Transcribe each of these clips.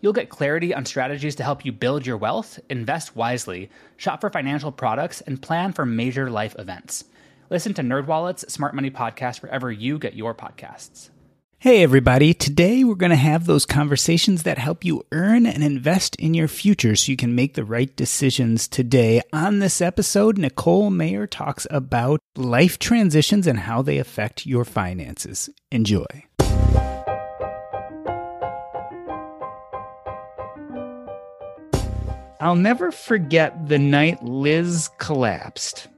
You'll get clarity on strategies to help you build your wealth, invest wisely, shop for financial products, and plan for major life events. Listen to NerdWallet's Smart Money Podcast wherever you get your podcasts. Hey everybody, today we're going to have those conversations that help you earn and invest in your future so you can make the right decisions today. On this episode, Nicole Mayer talks about life transitions and how they affect your finances. Enjoy. I'll never forget the night Liz collapsed.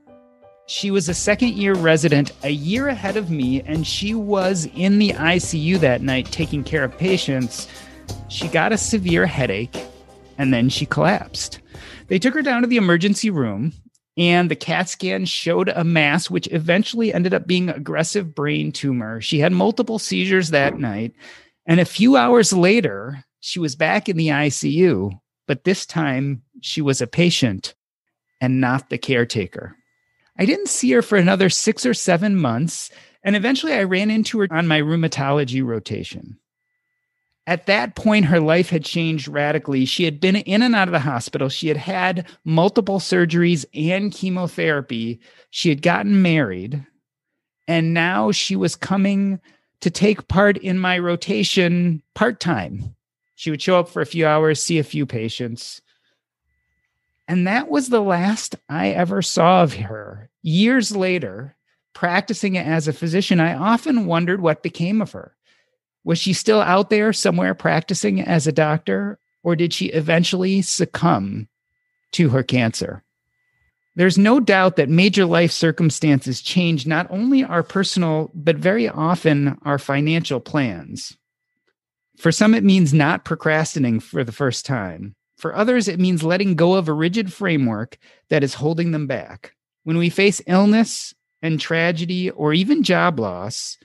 She was a second year resident a year ahead of me, and she was in the ICU that night taking care of patients. She got a severe headache and then she collapsed. They took her down to the emergency room, and the CAT scan showed a mass, which eventually ended up being aggressive brain tumor. She had multiple seizures that night, and a few hours later, she was back in the ICU but this time she was a patient and not the caretaker. I didn't see her for another six or seven months, and eventually I ran into her on my rheumatology rotation. At that point, her life had changed radically. She had been in and out of the hospital. She had had multiple surgeries and chemotherapy. She had gotten married. And now she was coming to take part in my rotation part time. She would show up for a few hours, see a few patients. And that was the last I ever saw of her. Years later, practicing as a physician, I often wondered what became of her. Was she still out there somewhere practicing as a doctor, or did she eventually succumb to her cancer? There's no doubt that major life circumstances change not only our personal, but very often our financial plans. For some, it means not procrastinating for the first time. For others, it means letting go of a rigid framework that is holding them back. When we face illness and tragedy or even job loss,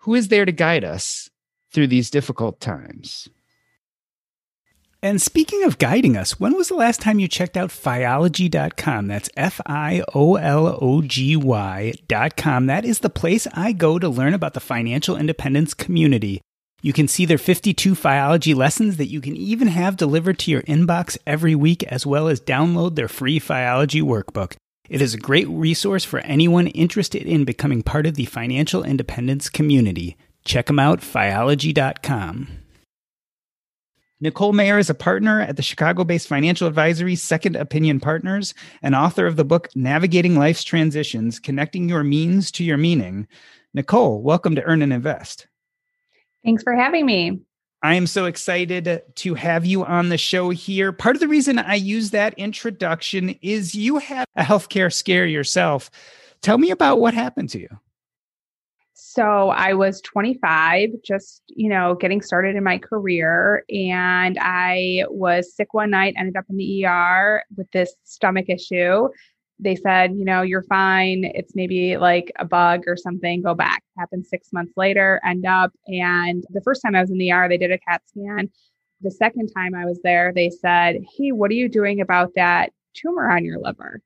who is there to guide us through these difficult times? And speaking of guiding us, when was the last time you checked out Fiology.com? That's F I O L O G Y.com. That is the place I go to learn about the financial independence community. You can see their 52 Fiology lessons that you can even have delivered to your inbox every week, as well as download their free Fiology workbook. It is a great resource for anyone interested in becoming part of the financial independence community. Check them out, Fiology.com. Nicole Mayer is a partner at the Chicago based financial advisory Second Opinion Partners and author of the book Navigating Life's Transitions Connecting Your Means to Your Meaning. Nicole, welcome to Earn and Invest. Thanks for having me. I am so excited to have you on the show here. Part of the reason I use that introduction is you had a healthcare scare yourself. Tell me about what happened to you. So I was 25, just, you know, getting started in my career. And I was sick one night, ended up in the ER with this stomach issue they said, you know, you're fine. It's maybe like a bug or something. Go back. Happened six months later, end up. And the first time I was in the ER, they did a CAT scan. The second time I was there, they said, Hey, what are you doing about that tumor on your liver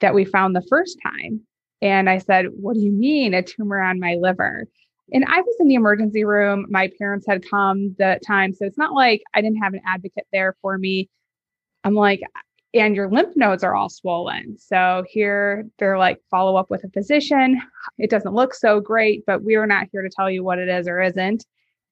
that we found the first time? And I said, What do you mean a tumor on my liver? And I was in the emergency room. My parents had come the time. So it's not like I didn't have an advocate there for me. I'm like, and your lymph nodes are all swollen. So here they're like, follow up with a physician. It doesn't look so great, but we are not here to tell you what it is or isn't.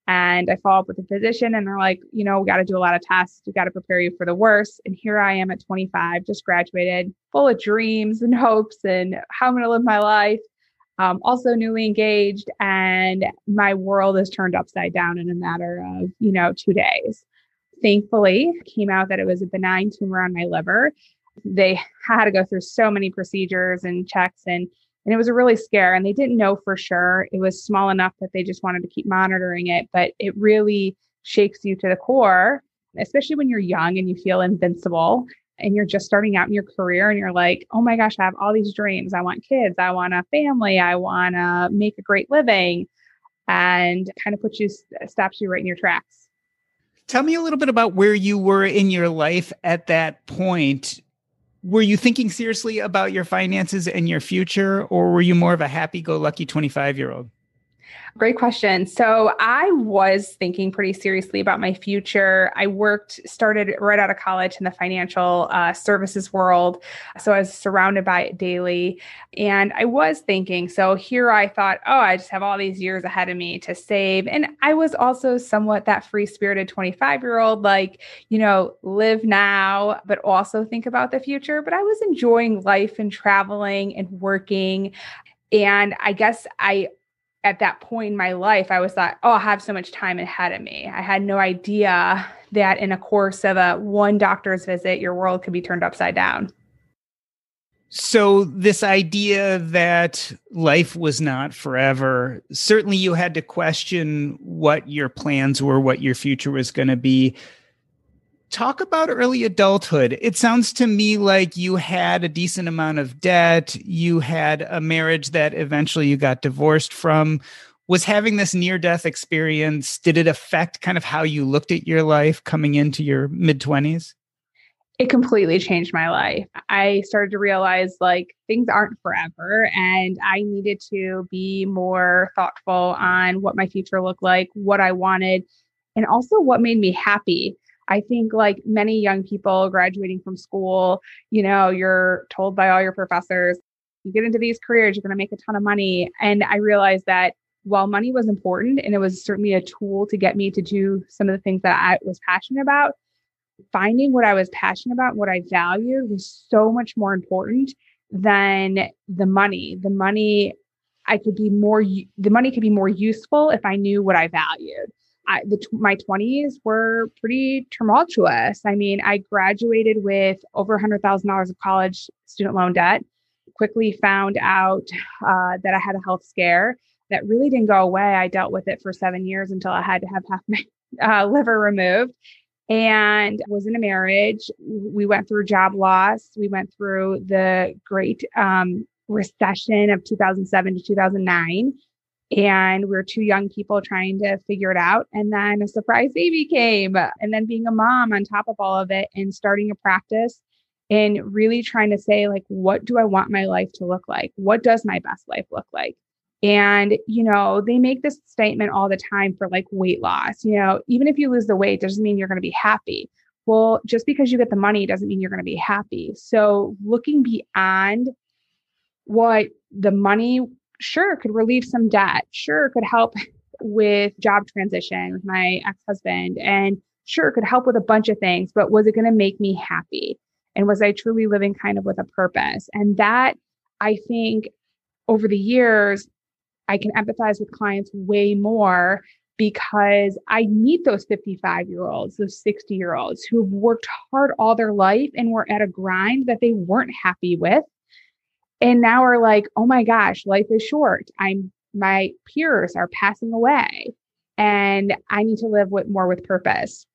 And I follow up with a physician and they're like, you know, we got to do a lot of tests. We got to prepare you for the worst. And here I am at 25, just graduated, full of dreams and hopes and how I'm going to live my life. Um, also newly engaged and my world is turned upside down in a matter of, you know, two days. Thankfully, came out that it was a benign tumor on my liver. They had to go through so many procedures and checks and and it was a really scare and they didn't know for sure. It was small enough that they just wanted to keep monitoring it but it really shakes you to the core especially when you're young and you feel invincible and you're just starting out in your career and you're like oh my gosh i have all these dreams. I want kids. I want a family. I want to make a great living. And kind of puts you stops you right in your tracks tell me a little bit about where you were in your life at that point were you thinking seriously about your finances and your future, or were you more of a happy go lucky 25 year old? Great question. So I was thinking pretty seriously about my future. I worked, started right out of college in the financial uh, services world. So I was surrounded by it daily. And I was thinking, so here I thought, oh, I just have all these years ahead of me to save. And I was also somewhat that free spirited 25 year old, like, you know, live now, but also think about the future. But I was enjoying life and traveling and working. And I guess I at that point in my life, I was like, oh, I have so much time ahead of me. I had no idea that in a course of a one doctor's visit, your world could be turned upside down. So, this idea that life was not forever, certainly you had to question what your plans were, what your future was going to be talk about early adulthood. It sounds to me like you had a decent amount of debt. You had a marriage that eventually you got divorced from. Was having this near death experience, did it affect kind of how you looked at your life coming into your mid 20s? It completely changed my life. I started to realize like things aren't forever and I needed to be more thoughtful on what my future looked like, what I wanted, and also what made me happy I think like many young people graduating from school, you know, you're told by all your professors, you get into these careers, you're going to make a ton of money. And I realized that while money was important and it was certainly a tool to get me to do some of the things that I was passionate about, finding what I was passionate about, what I valued was so much more important than the money. The money I could be more the money could be more useful if I knew what I valued. I, the, my 20s were pretty tumultuous. I mean, I graduated with over $100,000 of college student loan debt, quickly found out uh, that I had a health scare that really didn't go away. I dealt with it for seven years until I had to have half my uh, liver removed and was in a marriage. We went through job loss. We went through the great um, recession of 2007 to 2009 and we are two young people trying to figure it out. And then a surprise baby came, and then being a mom on top of all of it and starting a practice and really trying to say, like, what do I want my life to look like? What does my best life look like? And, you know, they make this statement all the time for like weight loss. You know, even if you lose the weight, doesn't mean you're going to be happy. Well, just because you get the money doesn't mean you're going to be happy. So, looking beyond what the money sure could relieve some debt, sure could help with job transition with my ex-husband and sure could help with a bunch of things, but was it going to make me happy? And was I truly living kind of with a purpose? And that I think over the years, I can empathize with clients way more because I meet those 55 year olds, those 60 year olds who have worked hard all their life and were at a grind that they weren't happy with and now are like, oh my gosh, life is short. I'm my peers are passing away and I need to live with more with purpose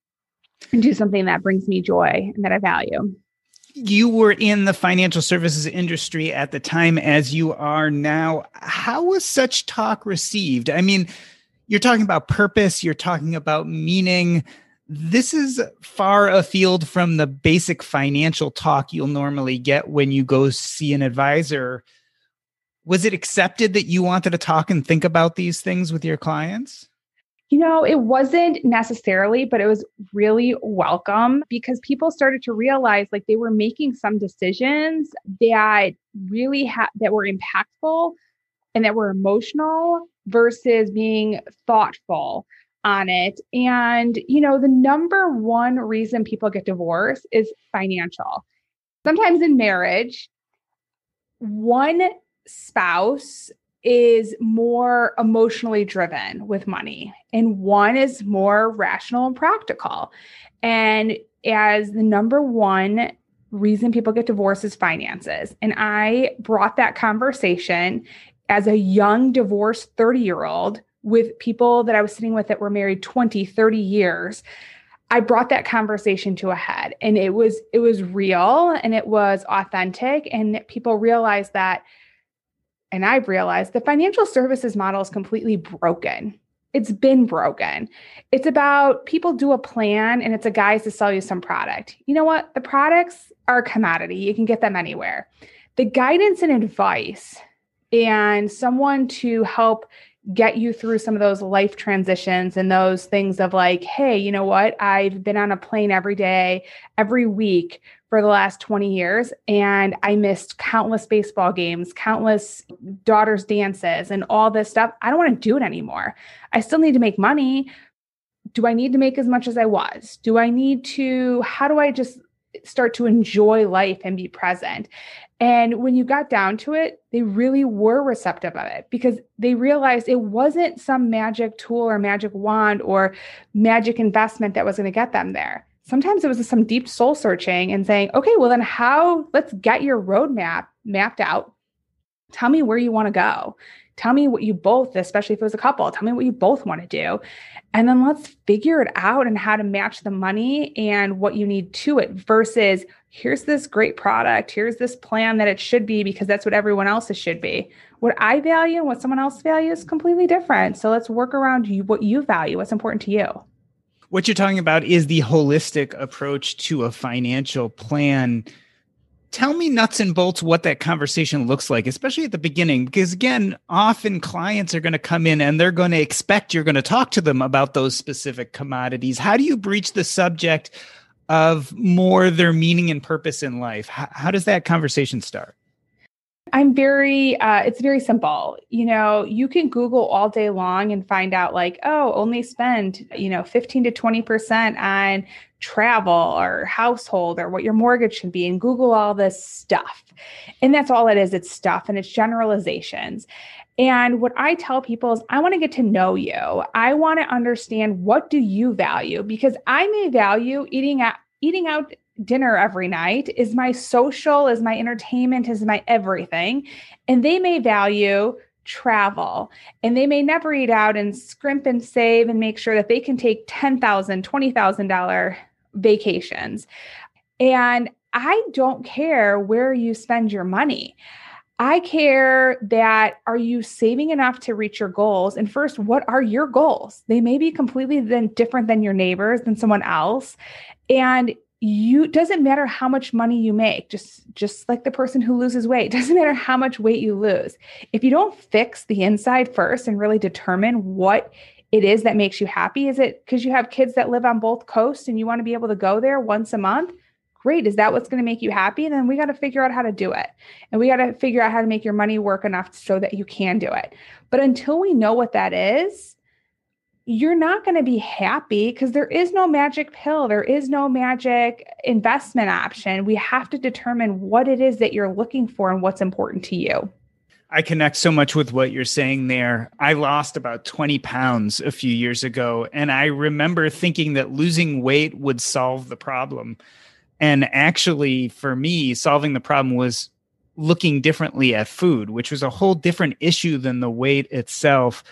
and do something that brings me joy and that I value. You were in the financial services industry at the time as you are now. How was such talk received? I mean, you're talking about purpose, you're talking about meaning this is far afield from the basic financial talk you'll normally get when you go see an advisor. Was it accepted that you wanted to talk and think about these things with your clients? You know, it wasn't necessarily, but it was really welcome because people started to realize like they were making some decisions that really had that were impactful and that were emotional versus being thoughtful on it. And, you know, the number one reason people get divorced is financial. Sometimes in marriage, one spouse is more emotionally driven with money, and one is more rational and practical. And as the number one reason people get divorced is finances. And I brought that conversation as a young divorced 30 year old with people that I was sitting with that were married 20, 30 years. I brought that conversation to a head and it was it was real and it was authentic and people realized that and I've realized the financial services model is completely broken. It's been broken. It's about people do a plan and it's a guise to sell you some product. You know what? The products are a commodity. You can get them anywhere. The guidance and advice and someone to help get you through some of those life transitions and those things of like, hey, you know what? I've been on a plane every day, every week for the last 20 years, and I missed countless baseball games, countless daughters' dances, and all this stuff. I don't want to do it anymore. I still need to make money. Do I need to make as much as I was? Do I need to, how do I just start to enjoy life and be present? And when you got down to it, they really were receptive of it because they realized it wasn't some magic tool or magic wand or magic investment that was going to get them there. Sometimes it was some deep soul searching and saying, okay, well, then how, let's get your roadmap mapped out. Tell me where you want to go. Tell me what you both, especially if it was a couple, tell me what you both want to do. And then let's figure it out and how to match the money and what you need to it versus here's this great product, here's this plan that it should be because that's what everyone else's should be. What I value and what someone else values is completely different. So let's work around you what you value, what's important to you. What you're talking about is the holistic approach to a financial plan tell me nuts and bolts what that conversation looks like, especially at the beginning, because again, often clients are going to come in and they're going to expect you're going to talk to them about those specific commodities. How do you breach the subject of more their meaning and purpose in life? How, how does that conversation start? I'm very, uh, it's very simple. You know, you can Google all day long and find out, like, oh, only spend, you know, 15 to 20% on travel or household or what your mortgage should be and Google all this stuff. And that's all it is it's stuff and it's generalizations. And what I tell people is I want to get to know you. I want to understand what do you value because I may value eating at eating out dinner every night is my social, is my entertainment, is my everything. And they may value travel and they may never eat out and scrimp and save and make sure that they can take $10,000, $20,000 vacations. And I don't care where you spend your money. I care that are you saving enough to reach your goals? And first, what are your goals? They may be completely then different than your neighbors, than someone else. And you doesn't matter how much money you make just just like the person who loses weight doesn't matter how much weight you lose if you don't fix the inside first and really determine what it is that makes you happy? Is it because you have kids that live on both coasts and you want to be able to go there once a month? Great. Is that what's going to make you happy? Then we got to figure out how to do it. And we got to figure out how to make your money work enough so that you can do it. But until we know what that is, you're not going to be happy because there is no magic pill. There is no magic investment option. We have to determine what it is that you're looking for and what's important to you. I connect so much with what you're saying there. I lost about 20 pounds a few years ago, and I remember thinking that losing weight would solve the problem. And actually, for me, solving the problem was looking differently at food, which was a whole different issue than the weight itself.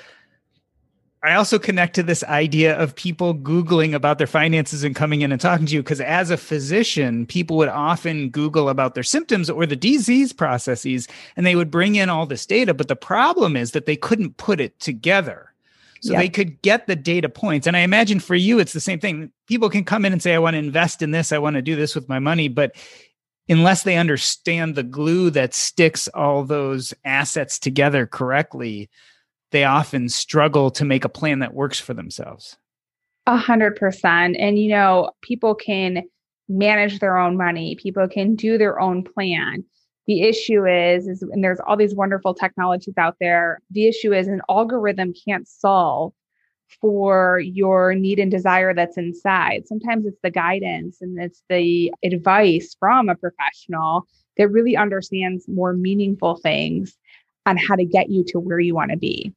I also connect to this idea of people Googling about their finances and coming in and talking to you. Because as a physician, people would often Google about their symptoms or the disease processes, and they would bring in all this data. But the problem is that they couldn't put it together. So yep. they could get the data points. And I imagine for you, it's the same thing. People can come in and say, I want to invest in this, I want to do this with my money. But unless they understand the glue that sticks all those assets together correctly, they often struggle to make a plan that works for themselves. A hundred percent. And, you know, people can manage their own money, people can do their own plan. The issue is, is, and there's all these wonderful technologies out there. The issue is, an algorithm can't solve for your need and desire that's inside. Sometimes it's the guidance and it's the advice from a professional that really understands more meaningful things on how to get you to where you want to be.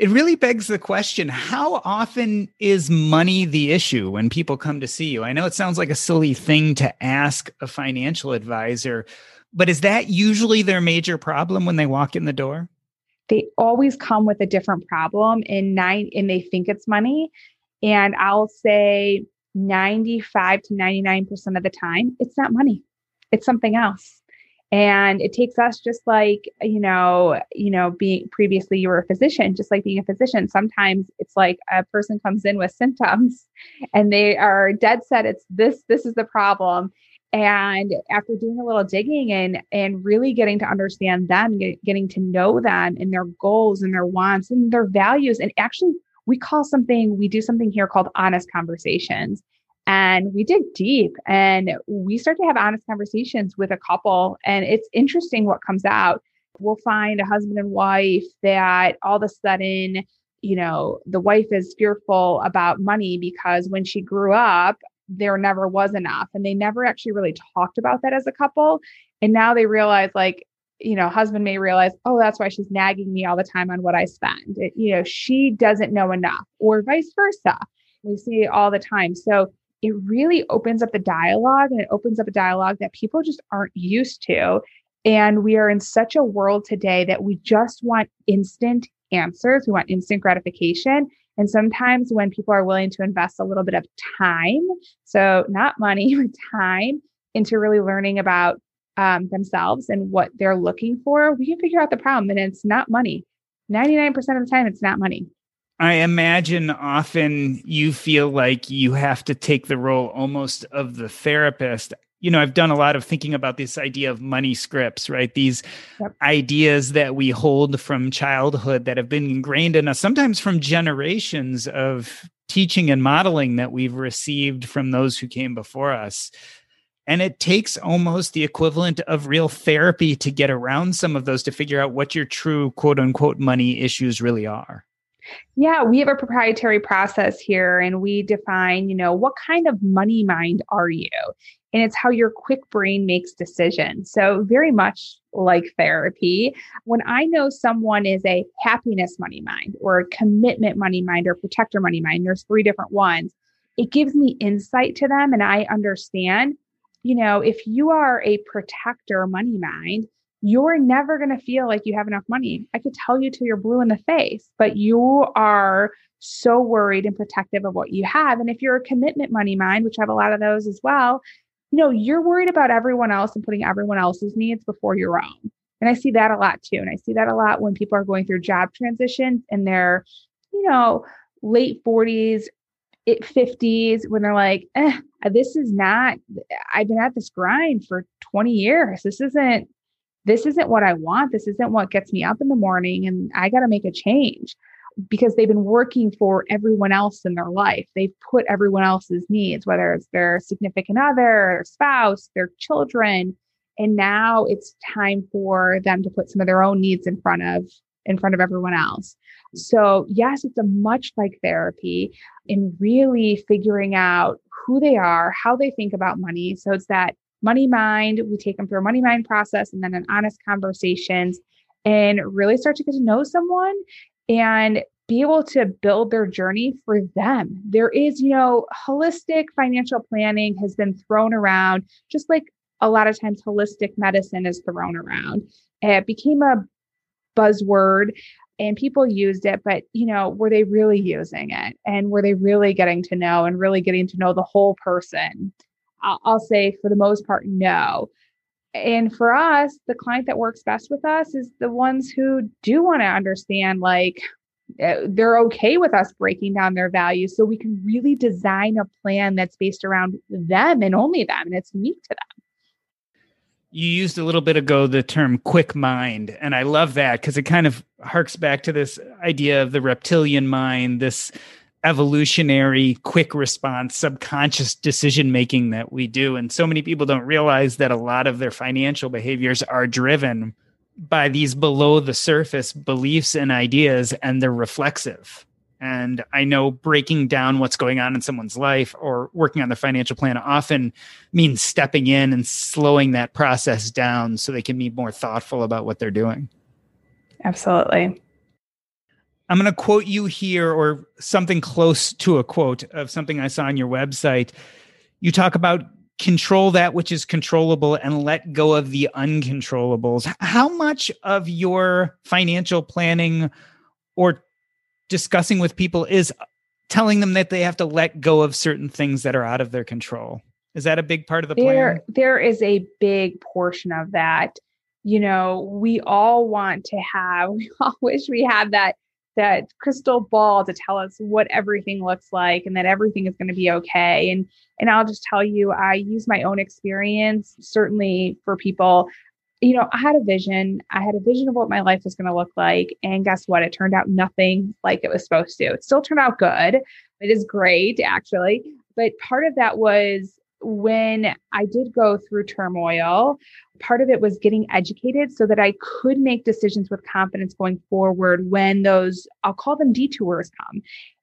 It really begs the question how often is money the issue when people come to see you? I know it sounds like a silly thing to ask a financial advisor, but is that usually their major problem when they walk in the door? They always come with a different problem and nine and they think it's money. And I'll say 95 to 99% of the time, it's not money. It's something else and it takes us just like you know you know being previously you were a physician just like being a physician sometimes it's like a person comes in with symptoms and they are dead set it's this this is the problem. And after doing a little digging and and really getting to understand them get, getting to know them and their goals and their wants and their values and actually we call something we do something here called honest conversations and we dig deep and we start to have honest conversations with a couple. And it's interesting what comes out. We'll find a husband and wife that all of a sudden, you know, the wife is fearful about money because when she grew up, there never was enough. And they never actually really talked about that as a couple. And now they realize, like, you know, husband may realize, oh, that's why she's nagging me all the time on what I spend. It, you know, she doesn't know enough, or vice versa. We see it all the time. So it really opens up the dialogue and it opens up a dialogue that people just aren't used to. And we are in such a world today that we just want instant answers. We want instant gratification. And sometimes when people are willing to invest a little bit of time, so not money, but time into really learning about um, themselves and what they're looking for, we can figure out the problem. And it's not money. 99% of the time, it's not money. I imagine often you feel like you have to take the role almost of the therapist. You know, I've done a lot of thinking about this idea of money scripts, right? These yep. ideas that we hold from childhood that have been ingrained in us, sometimes from generations of teaching and modeling that we've received from those who came before us. And it takes almost the equivalent of real therapy to get around some of those to figure out what your true quote unquote money issues really are. Yeah, we have a proprietary process here and we define, you know, what kind of money mind are you? And it's how your quick brain makes decisions. So, very much like therapy, when I know someone is a happiness money mind or a commitment money mind or protector money mind, there's three different ones, it gives me insight to them and I understand, you know, if you are a protector money mind, you're never going to feel like you have enough money. I could tell you till you're blue in the face, but you are so worried and protective of what you have. And if you're a commitment money mind, which I have a lot of those as well, you know, you're worried about everyone else and putting everyone else's needs before your own. And I see that a lot too. And I see that a lot when people are going through job transitions and they're, you know, late 40s, 50s, when they're like, eh, this is not, I've been at this grind for 20 years. This isn't this isn't what I want. This isn't what gets me up in the morning. And I got to make a change because they've been working for everyone else in their life. They've put everyone else's needs, whether it's their significant other, their spouse, their children. And now it's time for them to put some of their own needs in front of in front of everyone else. So, yes, it's a much like therapy in really figuring out who they are, how they think about money. So, it's that Money Mind. We take them through a Money Mind process and then an honest conversations and really start to get to know someone and be able to build their journey for them. There is, you know, holistic financial planning has been thrown around, just like a lot of times holistic medicine is thrown around. It became a buzzword and people used it, but, you know, were they really using it? And were they really getting to know and really getting to know the whole person? I'll, say for the most part, no. And for us, the client that works best with us is the ones who do want to understand, like, eh, they're okay with us breaking down their values so we can really design a plan that's based around them and only them and it's unique to them you used a little bit ago the term quick mind and i love that because it kind of harks back to this idea of the reptilian mind this evolutionary quick response subconscious decision making that we do and so many people don't realize that a lot of their financial behaviors are driven by these below the surface beliefs and ideas and they're reflexive And I know breaking down what's going on in someone's life or working on their financial plan often means stepping in and slowing that process down so they can be more thoughtful about what they're doing. Absolutely. I'm going to quote you here or something close to a quote of something I saw on your website. You talk about control that which is controllable and let go of the uncontrollables. How much of your financial planning or discussing with people is telling them that they have to let go of certain things that are out of their control? Is that a big part of the plan? there. There is a big portion of that. You know, we all want to have, we all wish we had that that crystal ball to tell us what everything looks like and that everything is going to be okay. And and I'll just tell you I use my own experience certainly for people. You know I had a vision. I had a vision of what my life was going to look like and guess what? It turned out nothing like it was supposed to. It still turned out good. It is great actually. But part of that was when I did go through turmoil, part of it was getting educated so that I could make decisions with confidence going forward when those, I'll call them detours come.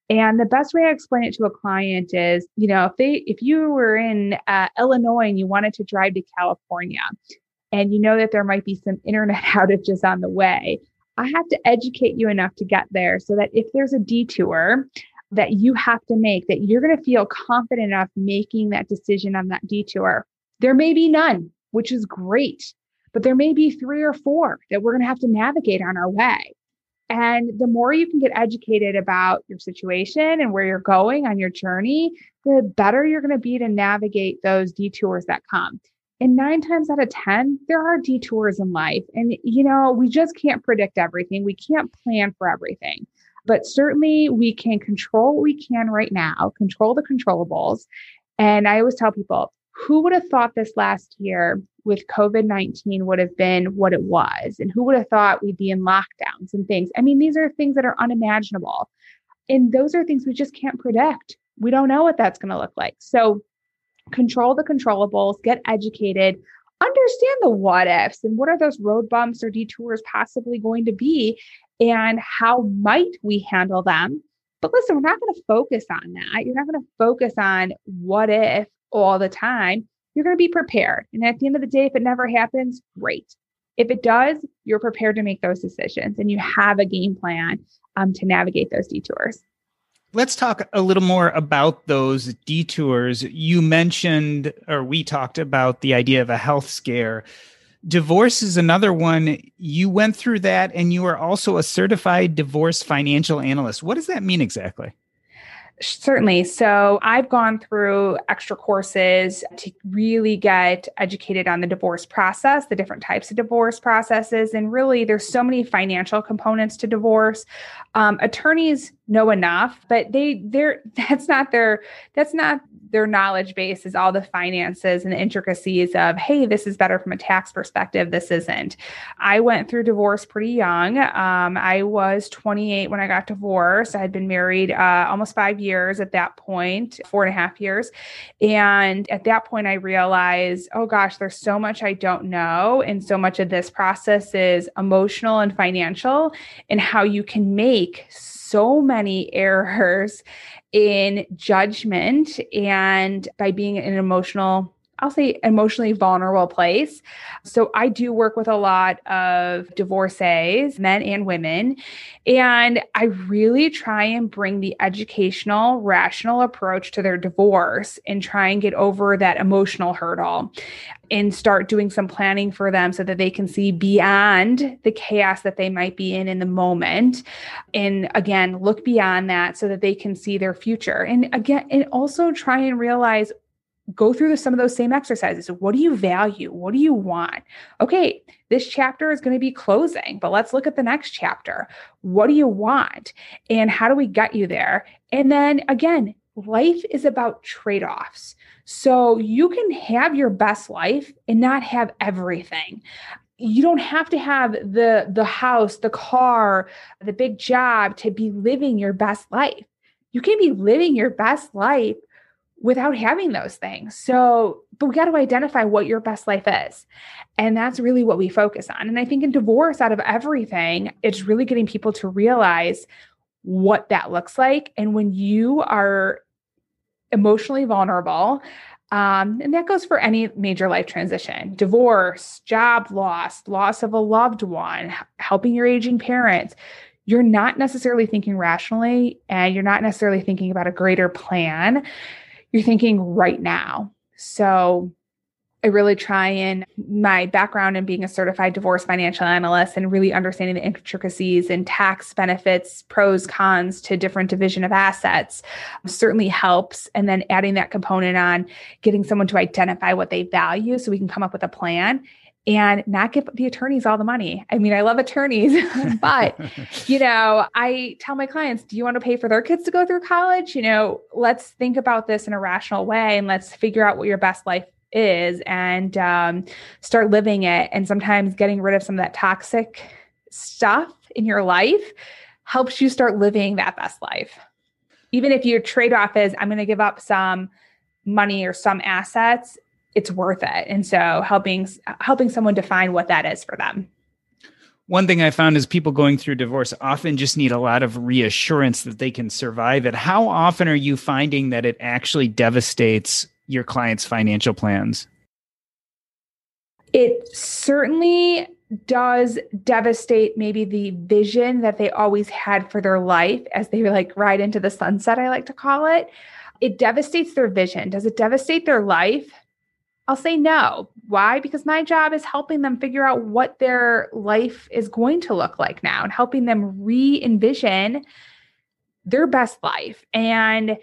And the best way I explain it to a client is, you know, if they, if you were in uh, Illinois and you wanted to drive to California, and you know that there might be some internet outages on the way, I have to educate you enough to get there so that if there's a detour, that you have to make that you're going to feel confident enough making that decision on that detour. There may be none, which is great, but there may be three or four that we're going to have to navigate on our way. And the more you can get educated about your situation and where you're going on your journey, the better you're going to be to navigate those detours that come. And nine times out of 10, there are detours in life. And, you know, we just can't predict everything. We can't plan for everything but certainly we can control what we can right now, control the controllables. And I always tell people, who would have thought this last year with COVID 19 would have been what it was? And who would have thought we'd be in lockdowns and things? I mean, these are things that are unimaginable. And those are things we just can't predict. We don't know what that's going to look like. So control the controllables, get educated, understand the what ifs and what are those road bumps or detours possibly going to be and how might we handle them. But listen, we're not going to focus on that. You're not going to focus on what if all the time. You're going to be prepared. And at the end of the day, if it never happens, great. If it does, you're prepared to make those decisions and you have a game plan um, to navigate those detours. Let's talk a little more about those detours. You mentioned, or we talked about the idea of a health scare. Divorce is another one. You went through that and you are also a certified divorce financial analyst. What does that mean exactly? Certainly. So I've gone through extra courses to really get educated on the divorce process, the different types of divorce processes. And really, there's so many financial components to divorce. Um, attorneys know enough, but they they're that's not their that's not their knowledge base is all the finances and the intricacies of hey this is better from a tax perspective this isn't. I went through divorce pretty young. Um, i was 28 when i got divorced. I had been married uh, almost five years at that point four and a half years. And at that point i realized oh gosh there's so much i don't know. And so much of this process is emotional and financial and how you can make so many errors in judgment and by being an emotional I'll say emotionally vulnerable place. So I do work with a lot of divorcees, men and women, and I really try and bring the educational, rational approach to their divorce and try and get over that emotional hurdle and start doing some planning for them so that they can see beyond the chaos that they might be in in the moment and again look beyond that so that they can see their future and again and also try and realize go through some of those same exercises. What do you value? What do you want? Okay, this chapter is going to be closing, but let's look at the next chapter. What do you want? And how do we get you there? And then again, life is about trade offs. So you can have your best life and not have everything you don't have to have the the house the car the big job to be living your best life you can be living your best life without having those things. So, but we got to identify what your best life is. And that's really what we focus on. And I think in divorce, out of everything, it's really getting people to realize what that looks like. And when you are emotionally vulnerable, um, and that goes for any major life transition divorce, job loss, loss of a loved one, helping your aging parents. You're not necessarily thinking rationally and you're not necessarily thinking about a greater plan. You're thinking right now. So, I really try and my background in being a certified divorce financial analyst and really understanding the intricacies and tax benefits, pros, cons to different division of assets certainly helps. And then adding that component on getting someone to identify what they value so we can come up with a plan and not give the attorneys all the money. I mean, I love attorneys, but you know, I tell my clients, do you want to pay for their kids to go through college? You know, let's think about this in a rational way and let's figure out what your best life is and um, start living it. And sometimes getting rid of some of that toxic stuff in your life helps you start living that best life. Even if your trade off is, I'm going to give up some money or some assets, it's worth it. And so helping helping someone define what that is for them. One thing I found is people going through divorce often just need a lot of reassurance that they can survive it. How often are you finding that it actually devastates your clients' financial plans? It certainly does devastate maybe the vision that they always had for their life as they like ride into the sunset, I like to call it. It devastates their vision. Does it devastate their life? I'll say no. Why? Because my job is helping them figure out what their life is going to look like now and helping them re envision their best life. And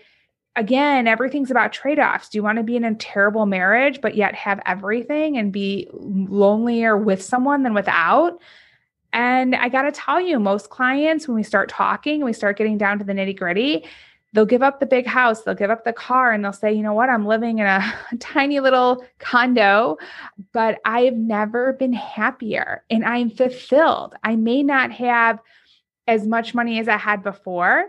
again, everything's about trade offs. Do you want to be in a terrible marriage, but yet have everything and be lonelier with someone than without? And I got to tell you, most clients, when we start talking, we start getting down to the nitty gritty, they'll give up the big house, they'll give up the car, and they'll say, you know what, I'm living in a, tiny little condo, but I've never been happier and I'm fulfilled. I may not have as much money as I had before,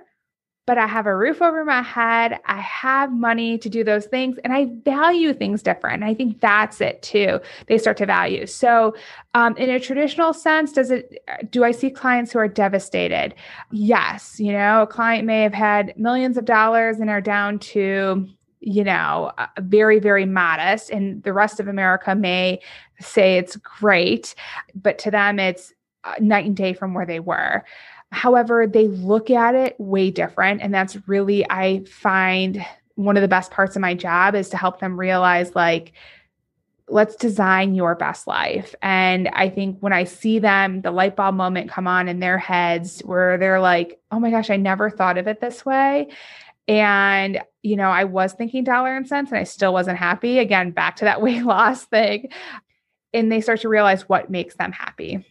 but I have a roof over my head. I have money to do those things and I value things different. I think that's it too. They start to value. So, um, in a traditional sense, does it, do I see clients who are devastated? Yes. You know, a client may have had millions of dollars and are down to, you know, very, very modest. And the rest of America may say it's great, but to them, it's uh, night and day from where they were. However, they look at it way different. And that's really, I find one of the best parts of my job is to help them realize like, let's design your best life. And I think when I see them, the light bulb moment come on in their heads where they're like, oh my gosh, I never thought of it this way. And, you know, I was thinking dollar and cents and I still wasn't happy. Again, back to that weight loss thing. And they start to realize what makes them happy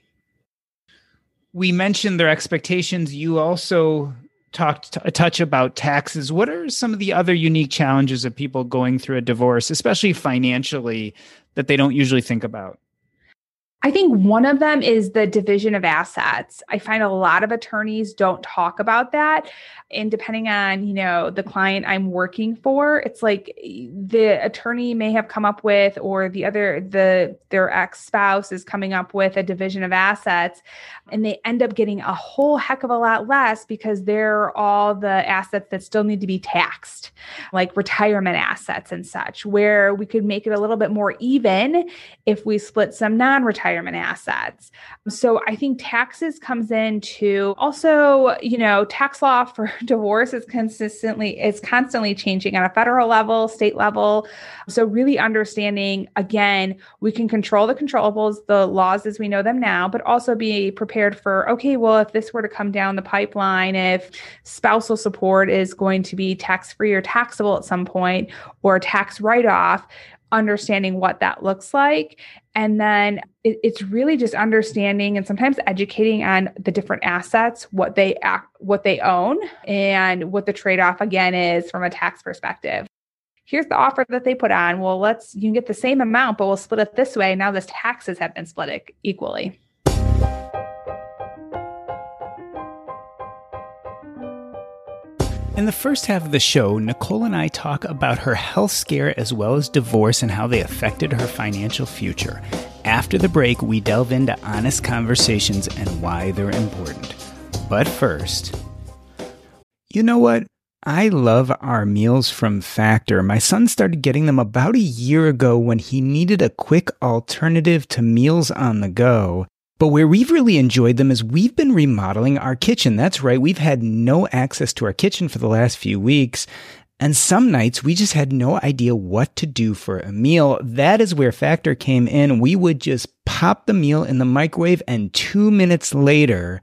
we mentioned their expectations. You also talked a touch about taxes. What are some of the other unique challenges of people going through a divorce, especially financially, that they don't usually think about? I think one of them is the division of assets. I find a lot of attorneys don't talk about that. And depending on, you know, the client I'm working for, it's like eh, the attorney may have come up with or the other the their ex-spouse is coming up with a division of assets and they end up getting a whole heck of a lot less because they're all the assets that still need to be taxed, like retirement assets and such, where we could make it a little bit more even if we split some non-retirement retirement assets. So I think taxes comes into also, you know, tax law for divorce is consistently is constantly changing on a federal level, state level. So really understanding again, we can control the controllables, the laws as we know them now, but also be prepared for okay, well, if this were to come down the pipeline, if spousal support is going to be tax free or taxable at some point or tax write off, understanding what that looks like. And then it, it's really just understanding and sometimes educating on the different assets, what they act, what they own, and what the trade off again is from a tax perspective. Here's the offer that they put on. Well, let's you can get the same amount, but we'll split it this way. Now, this taxes have been split equally. In the first half of the show, Nicole and I talk about her health scare as well as divorce and how they affected her financial future. After the break, we delve into honest conversations and why they're important. But first, You know what? I love our meals from Factor. My son started getting them about a year ago when he needed a quick alternative to meals on the go. But where we've really enjoyed them is we've been remodeling our kitchen. That's right, we've had no access to our kitchen for the last few weeks. And some nights we just had no idea what to do for a meal. That is where Factor came in. We would just pop the meal in the microwave, and two minutes later,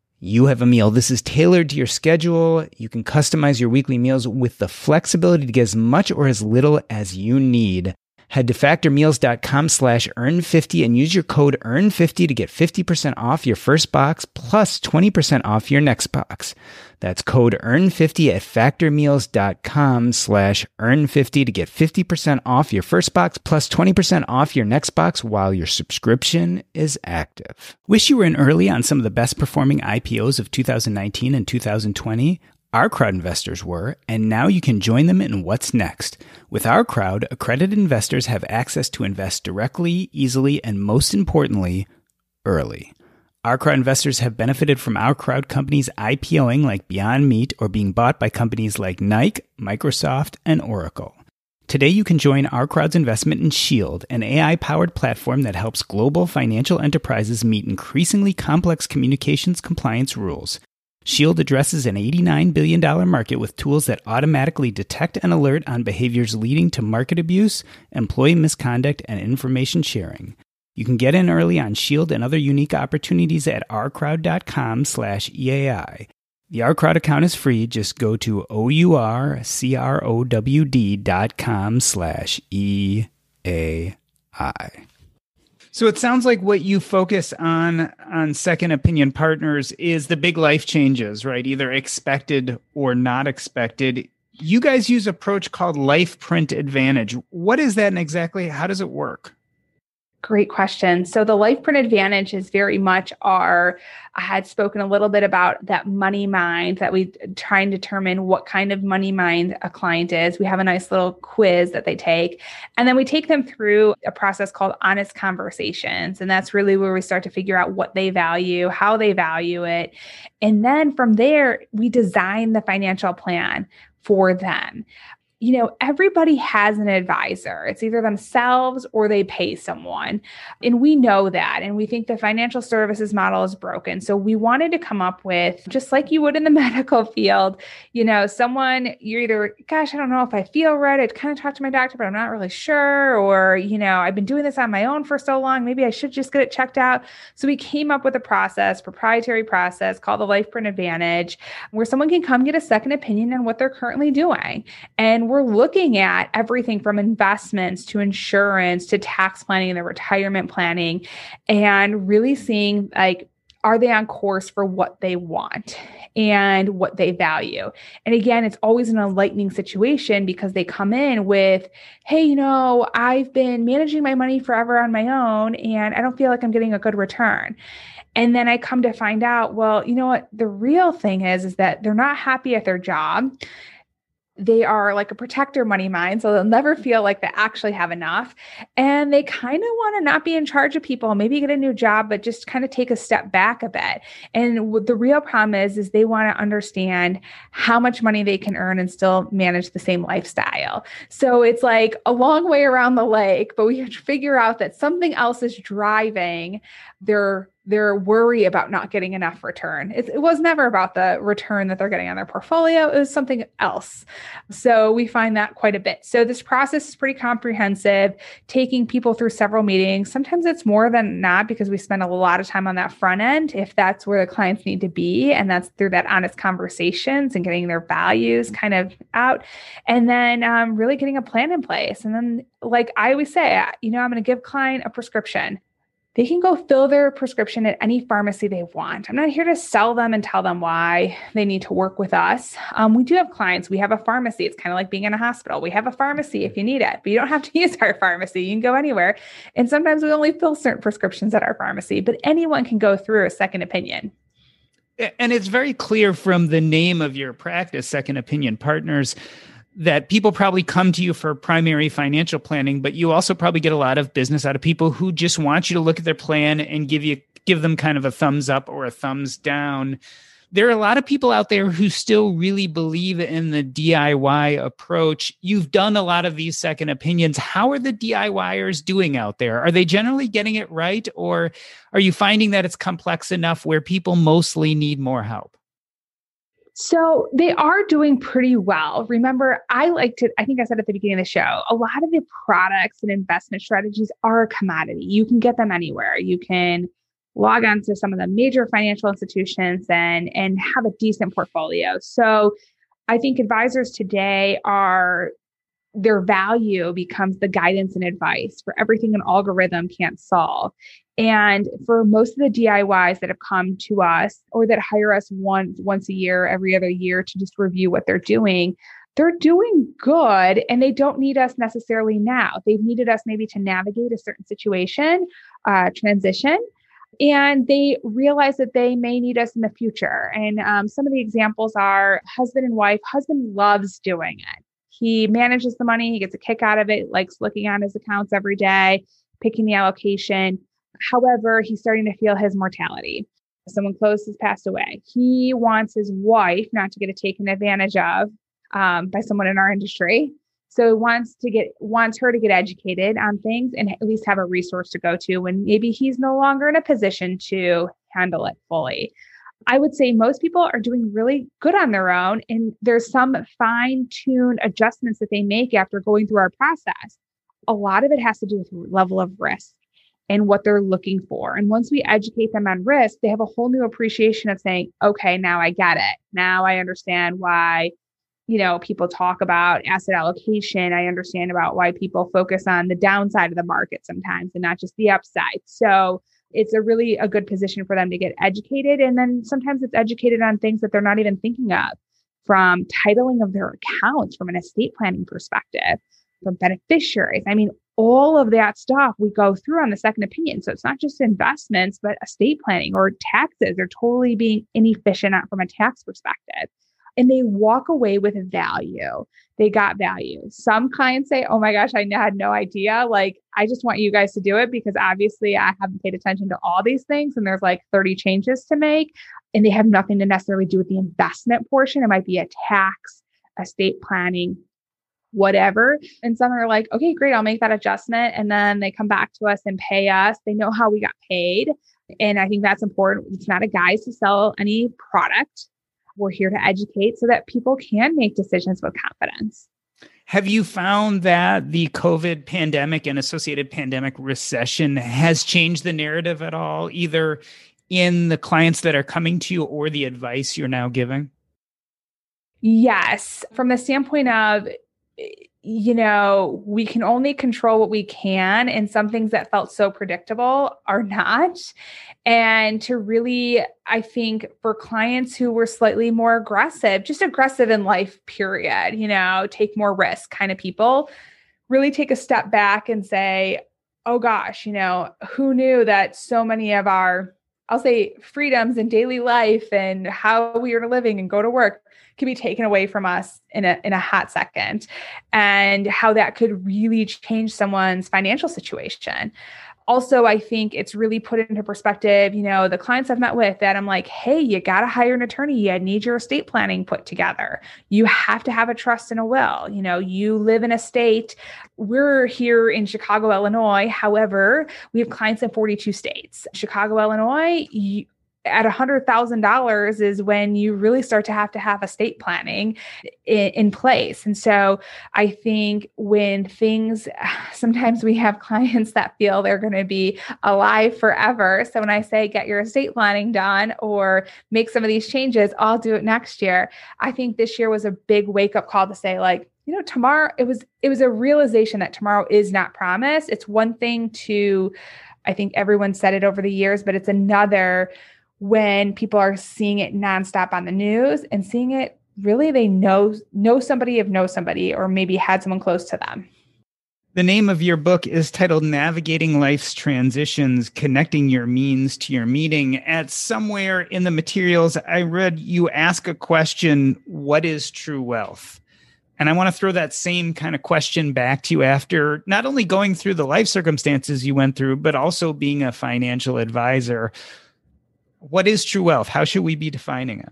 you have a meal. This is tailored to your schedule. You can customize your weekly meals with the flexibility to get as much or as little as you need. Head to factormeals.com slash earn50 and use your code earn50 to get 50% off your first box plus 20% off your next box. That's code earn50 at factormeals.com slash earn50 to get 50% off your first box plus 20% off your next box while your subscription is active. Wish you were in early on some of the best performing IPOs of 2019 and 2020? Our crowd investors were, and now you can join them in what's next. With our crowd, accredited investors have access to invest directly, easily, and most importantly, early. Our crowd investors have benefited from our crowd companies IPOing like Beyond Meat or being bought by companies like Nike, Microsoft, and Oracle. Today, you can join our crowd's investment in Shield, an AI powered platform that helps global financial enterprises meet increasingly complex communications compliance rules. Shield addresses an $89 billion market with tools that automatically detect and alert on behaviors leading to market abuse, employee misconduct, and information sharing. You can get in early on Shield and other unique opportunities at ourcrowd.com slash EAI. The OurCrowd account is free. Just go to O-U-R-C-R-O-W-D dot com slash E-A-I. So it sounds like what you focus on on second opinion partners is the big life changes, right? Either expected or not expected. You guys use approach called life print advantage. What is that and exactly how does it work? Great question. So the life print advantage is very much our I had spoken a little bit about that money mind that we try and determine what kind of money mind a client is. We have a nice little quiz that they take and then we take them through a process called honest conversations and that's really where we start to figure out what they value, how they value it. And then from there we design the financial plan for them you know, everybody has an advisor. It's either themselves or they pay someone. And we know that. And we think the financial services model is broken. So we wanted to come up with, just like you would in the medical field, you know, someone you're either, gosh, I don't know if I feel right. I'd kind of talk to my doctor, but I'm not really sure. Or, you know, I've been doing this on my own for so long. Maybe I should just get it checked out. So we came up with a process, proprietary process called the Life Print Advantage, where someone can come get a second opinion on what they're currently doing. And we're looking at everything from investments to insurance to tax planning and the retirement planning and really seeing like are they on course for what they want and what they value? And again, it's always an enlightening situation because they come in with, hey, you know, I've been managing my money forever on my own and I don't feel like I'm getting a good return. And then I come to find out, well, you know what? The real thing is, is that they're not happy at their job they are like a protector money mind so they'll never feel like they actually have enough. And they kind of want to not be in charge of people maybe get a new job but just kind of take a step back a bit. And the real problem is is they want to understand how much money they can earn and still manage the same lifestyle. So it's like a long way around the lake but we have to figure out that something else is driving their their worry about not getting enough return. It, it, was never about the return that they're getting on their portfolio. It was something else. So we find that quite a bit. So this process is pretty comprehensive, taking people through several meetings. Sometimes it's more than not because we spend a lot of time on that front end if that's where the clients need to be. And that's through that honest conversations and getting their values kind of out. And then um, really getting a plan in place. And then, like I always say, you know, I'm going to give client a prescription they can go fill their prescription at any pharmacy they want. I'm not here to sell them and tell them why they need to work with us. Um, we do have clients. We have a pharmacy. It's kind of like being in a hospital. We have a pharmacy if you need it, but you don't have to use our pharmacy. You can go anywhere. And sometimes we only fill certain prescriptions at our pharmacy, but anyone can go through a second opinion. And it's very clear from the name of your practice, Second Opinion Partners, that people probably come to you for primary financial planning, but you also probably get a lot of business out of people who just want you to look at their plan and give you give them kind of a thumbs up or a thumbs down. There are a lot of people out there who still really believe in the DIY approach. You've done a lot of these second opinions. How are the DIYers doing out there? Are they generally getting it right or are you finding that it's complex enough where people mostly need more help? So they are doing pretty well. Remember, I like to, I think I said at the beginning of the show, a lot of the products and investment strategies are a commodity. You can get them anywhere. You can log on to some of the major financial institutions and and have a decent portfolio. So I think advisors today are their value becomes the guidance and advice for everything an algorithm can't solve. And for most of the DIYs that have come to us or that hire us once once a year, every other year to just review what they're doing, they're doing good and they don't need us necessarily now. They've needed us maybe to navigate a certain situation, uh, transition, and they realize that they may need us in the future. And um, some of the examples are husband and wife. Husband loves doing it. He manages the money, he gets a kick out of it, likes looking at his accounts every day, picking the allocation. However, he's starting to feel his mortality. Someone close has passed away. He wants his wife not to get taken advantage of um, by someone in our industry. So he wants to get wants her to get educated on things and at least have a resource to go to when maybe he's no longer in a position to handle it fully. I would say most people are doing really good on their own, and there's some fine tuned adjustments that they make after going through our process. A lot of it has to do with level of risk and what they're looking for. And once we educate them on risk, they have a whole new appreciation of saying, okay, now I get it. Now I understand why, you know, people talk about asset allocation. I understand about why people focus on the downside of the market sometimes and not just the upside. So it's a really a good position for them to get educated. And then sometimes it's educated on things that they're not even thinking of from titling of their accounts from an estate planning perspective, from beneficiaries. I mean, all of that stuff we go through on the second opinion. So it's not just investments, but estate planning or taxes. They're totally being inefficient from a tax perspective. And they walk away with value. They got value. Some clients say, Oh my gosh, I had no idea. Like, I just want you guys to do it because obviously I haven't paid attention to all these things and there's like 30 changes to make. And they have nothing to necessarily do with the investment portion. It might be a tax, estate planning, whatever. And some are like, okay, great, I'll make that adjustment. And then they come back to us and pay us. They know how we got paid. And I think that's important. It's not a guise to sell any product. We're here to educate so that people can make decisions with confidence. Have you found that the COVID pandemic and associated pandemic recession has changed the narrative at all, either in the clients that are coming to you or the advice you're now giving? Yes. From the standpoint of you know, we can only control what we can, and some things that felt so predictable are not. And to really, I think for clients who were slightly more aggressive, just aggressive in life, period, you know, take more risk kind of people, really take a step back and say, oh gosh, you know, who knew that so many of our I'll say freedoms in daily life and how we are living and go to work can be taken away from us in a in a hot second and how that could really change someone's financial situation. Also i think it's really put into perspective you know the clients i've met with that i'm like hey you got to hire an attorney. You need your estate planning put together. You have to have a trust and a will. You know you live in a state. We're here in chicago illinois. However we have clients in 42 states. Chicago illinois you, at a hundred thousand dollars is when you really start to have to have estate planning in, in, place. And so I think when things sometimes we have clients that feel they're going to be alive forever. So when I say get your estate planning done or make some of these changes, I'll do it next year. I think this year was a big wake up call to say like, you know, tomorrow it was it was a realization that tomorrow is not promised. It's one thing to I think everyone said it over the years, but it's another when people are seeing it nonstop on the news and seeing it really they know know somebody of know somebody or maybe had someone close to them. The name of your book is titled Navigating Life's Transitions Connecting Your Means to Your Meaning. At somewhere in the materials, I read you ask a question What is true wealth? And I want to throw that same kind of question back to you after not only going through the life circumstances you went through, but also being a financial advisor. What is true wealth? How should we be defining it?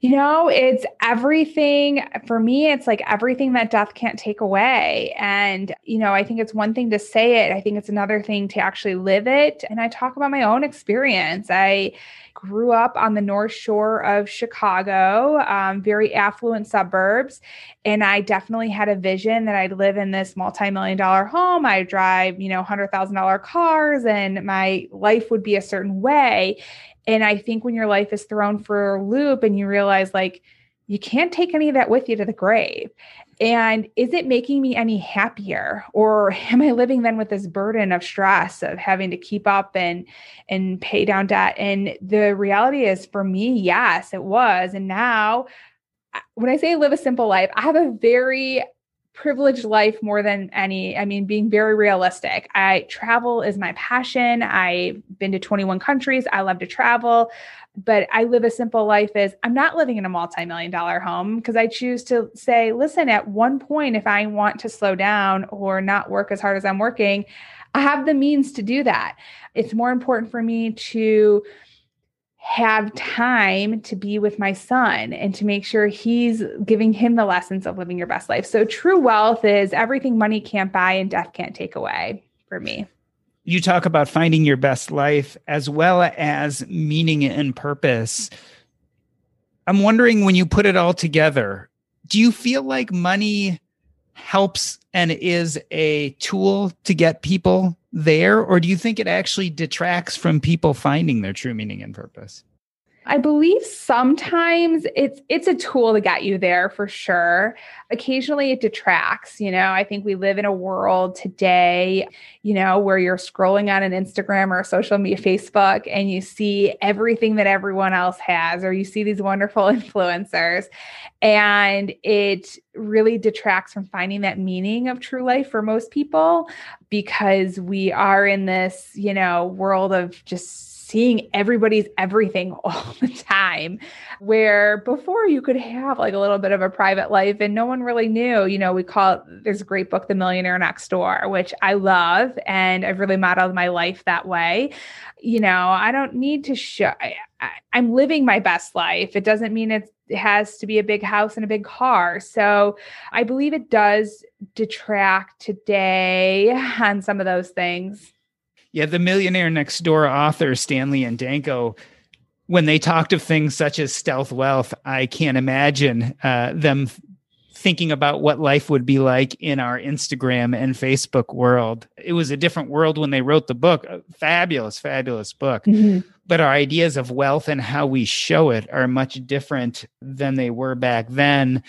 You know, it's everything for me, it's like everything that death can't take away. And, you know, I think it's one thing to say it, I think it's another thing to actually live it. And I talk about my own experience. I, grew up on the north shore of Chicago, um, very affluent suburbs. And I definitely had a vision that I'd live in this multi million dollar home. I drive, you know, $100,000 cars and my life would be a certain way. And I think when your life is thrown for a loop and you realize like you can't take any of that with you to the grave. And is it making me any happier? Or am I living then with this burden of stress of having to keep up and and pay down debt? And the reality is for me, yes, it was. And now when I say live a simple life, I have a very privileged life more than any. I mean, being very realistic. I travel is my passion. I've been to 21 countries. I love to travel, but I live a simple life is I'm not living in a multi-million dollar home because I choose to say, listen, at one point if I want to slow down or not work as hard as I'm working, I have the means to do that. It's more important for me to have time to be with my son and to make sure he's giving him the lessons of living your best life. So, true wealth is everything money can't buy and death can't take away for me. You talk about finding your best life as well as meaning and purpose. I'm wondering when you put it all together, do you feel like money helps and is a tool to get people there or do you think it actually detracts from people finding their true meaning and purpose I believe sometimes it's it's a tool to get you there for sure. Occasionally it detracts, you know. I think we live in a world today, you know, where you're scrolling on an Instagram or a social media Facebook and you see everything that everyone else has or you see these wonderful influencers and it really detracts from finding that meaning of true life for most people because we are in this, you know, world of just seeing everybody's everything all the time. Where before you could have like a little bit of a private life and no one really knew. You know, we call it, there's a great book, The Millionaire Next Door, which I love. And I've really modeled my life that way. You know, I don't need to show, I, I, I'm living my best life. It doesn't mean it has to be a big house and a big car. So I believe it does detract today on some of those things. Yeah, the millionaire next door author Stanley and Danko, when they talked of things such as stealth wealth, I can't imagine uh, them thinking about what life would be like in our Instagram and Facebook world. It was a different world when they wrote the book. A fabulous, fabulous book. Mm-hmm. But our ideas of wealth and how we show it are much different than they were back then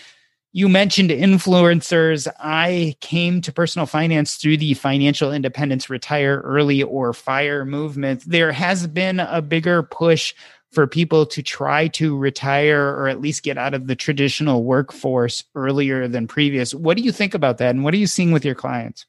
you mentioned influencers. I came to personal finance through the financial independence retire early or fire movement. There has been a bigger push for people to try to retire or at least get out of the traditional workforce earlier than previous. What do you think about that? And what are you seeing with your clients?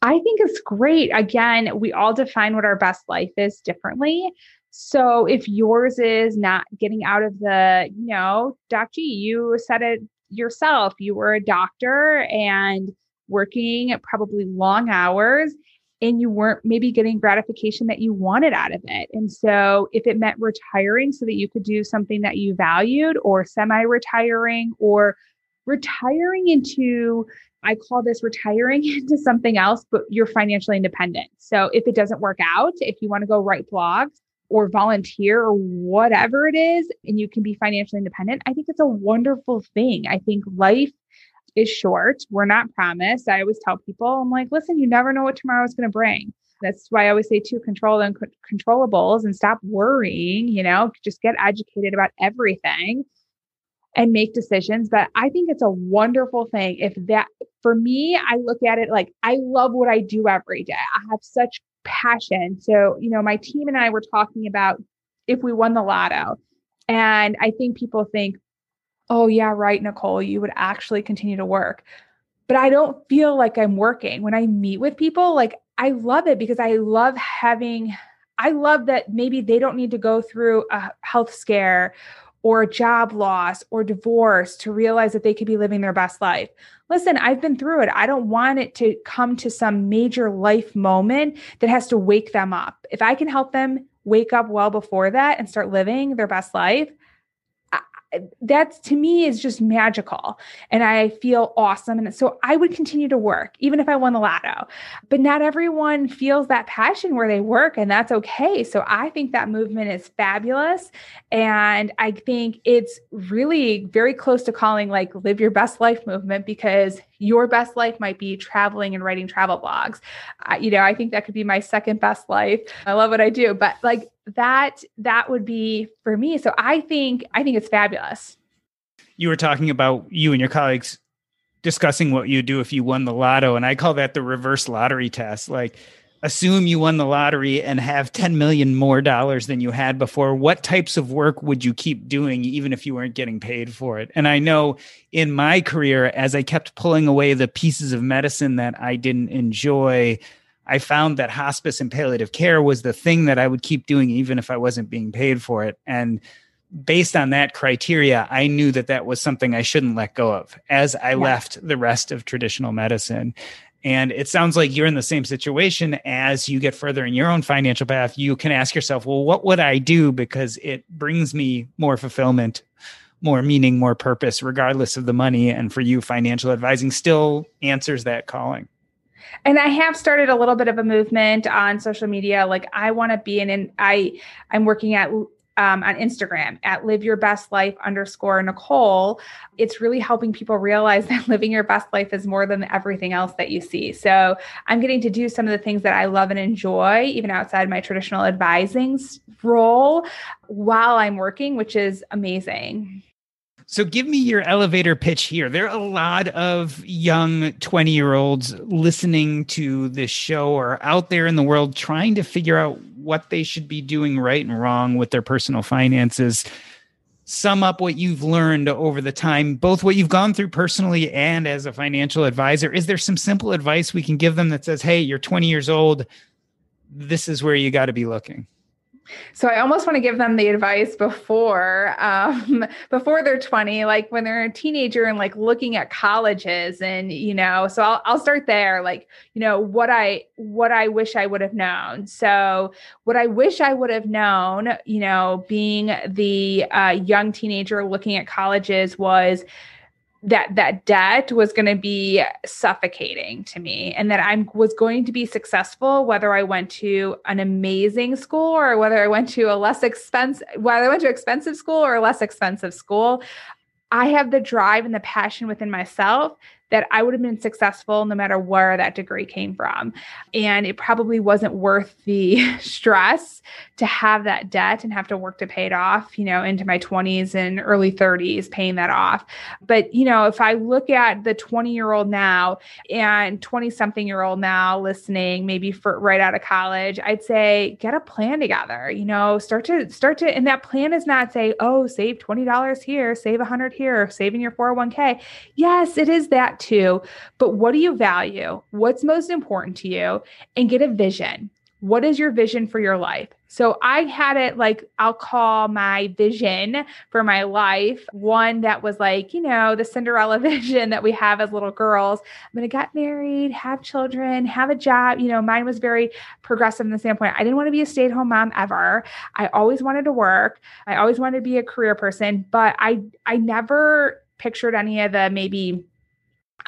I think it's great. Again, we all define what our best life is differently. So if yours is not getting out of the, you know, Doc G, you said it yourself. You were a doctor and working probably long hours and you weren't maybe getting gratification that you wanted out of it. And so, if it meant retiring so that you could do something that you valued, or semi retiring, or retiring into, I call this retiring into something else, but you're financially independent. So, if it doesn't work out, if you want to go write blogs, or volunteer or whatever it is, and you can be financially independent, I think it's a wonderful thing. I think life is short. We're not promised. I always tell people, I'm like, listen, you never know what tomorrow is going to bring. That's why I always say to control the controllables and stop worrying, you know, just get educated about everything. and make decisions. But I think it's a wonderful thing if that, for me, I look at it like I love what I do every day. I have such passion. So, you know, my team and I were talking about if we won the lotto. And I think people think, oh, yeah, right, Nicole, you would actually continue to work. But I don't feel like I'm working. When I meet with people, like I love it because I love having, I love that maybe they don't need to go through a health scare or a job loss or divorce to realize that they could be living their best life. Listen, I've been through it. I don't want it to come to some major life moment that has to wake them up. If I can help them wake up well before that and start living their best life, that's to me is just magical. And i feel awesome. And so i would continue to work even if i won the lotto. But not everyone feels that passion where they work and that's okay. So i think that movement is fabulous. And i think it's really very close to calling like live your best life movement because your best life might be traveling and writing travel blogs. I, you know i think that could be my second best life. I love what i do but like that that would be for me. So i think i think it's fabulous. You were talking about you and your colleagues discussing what you'd do if you won the lotto and i call that the reverse lottery test. Like assume you won the lottery and have 10 million more dollars than you had before. What types of work would you keep doing even if you weren't getting paid for it? And i know in my career as i kept pulling away the pieces of medicine that i didn't enjoy I found that hospice and palliative care was the thing that I would keep doing even if I wasn't being paid for it. And based on that criteria, I knew that that was something I shouldn't let go of as I yeah. left the rest of traditional medicine. And it sounds like you're in the same situation as you get further in your own financial path. You can ask yourself, well, what would I do? Because it brings me more fulfillment, more meaning, more purpose, regardless of the money. And for you, financial advising still answers that calling. And I have started a little bit of a movement on social media. Like I want to be in, and I, I'm working at um, on Instagram at live your best life underscore Nicole. It's really helping people realize that living your best life is more than everything else that you see. So I'm getting to do some of the things that I love and enjoy, even outside my traditional advising role while I'm working, which is amazing. So give me your elevator pitch here. There are a lot of young 20 year olds listening to this show or out there in the world trying to figure out what they should be doing right and wrong with their personal finances. Sum up what you've learned over the time, both what you've gone through personally and as a financial advisor. Is there some simple advice we can give them that says, hey, you're 20 years old? This is where you got to be looking? So I almost want to give them the advice before um, before they're 20, like when they're a teenager and like looking at colleges and you know, so I'll I'll start there, like, you know, what I what I wish I would have known. So what I wish I would have known, you know, being the uh, young teenager looking at colleges was that that debt was going to be suffocating to me and that I was going to be successful whether I went to an amazing school or whether I went to a less expensive whether I went to expensive school or a less expensive school I have the drive and the passion within myself that I would have been successful no matter where that degree came from. And it probably wasn't worth the stress to have that debt and have to work to pay it off, you know, into my 20s and early 30s, paying that off. But, you know, if I look at the 20 year old now and 20 something year old now listening, maybe for right out of college, I'd say get a plan together, you know, start to start to, and that plan is not say, oh, save $20 here, save 100 here, saving your 401k. Yes, it is that too. But what do you value? What's most important to you? And get a vision. What is your vision for your life? So I had it like, I'll call my vision for my life one that was like, you know, the Cinderella vision that we have as little girls. I'm going to get married, have children, have a job. You know, mine was very progressive in the standpoint. I didn't want to be a stay at home mom ever. I always wanted to work. I always wanted to be a career person, but I, I never pictured any of the maybe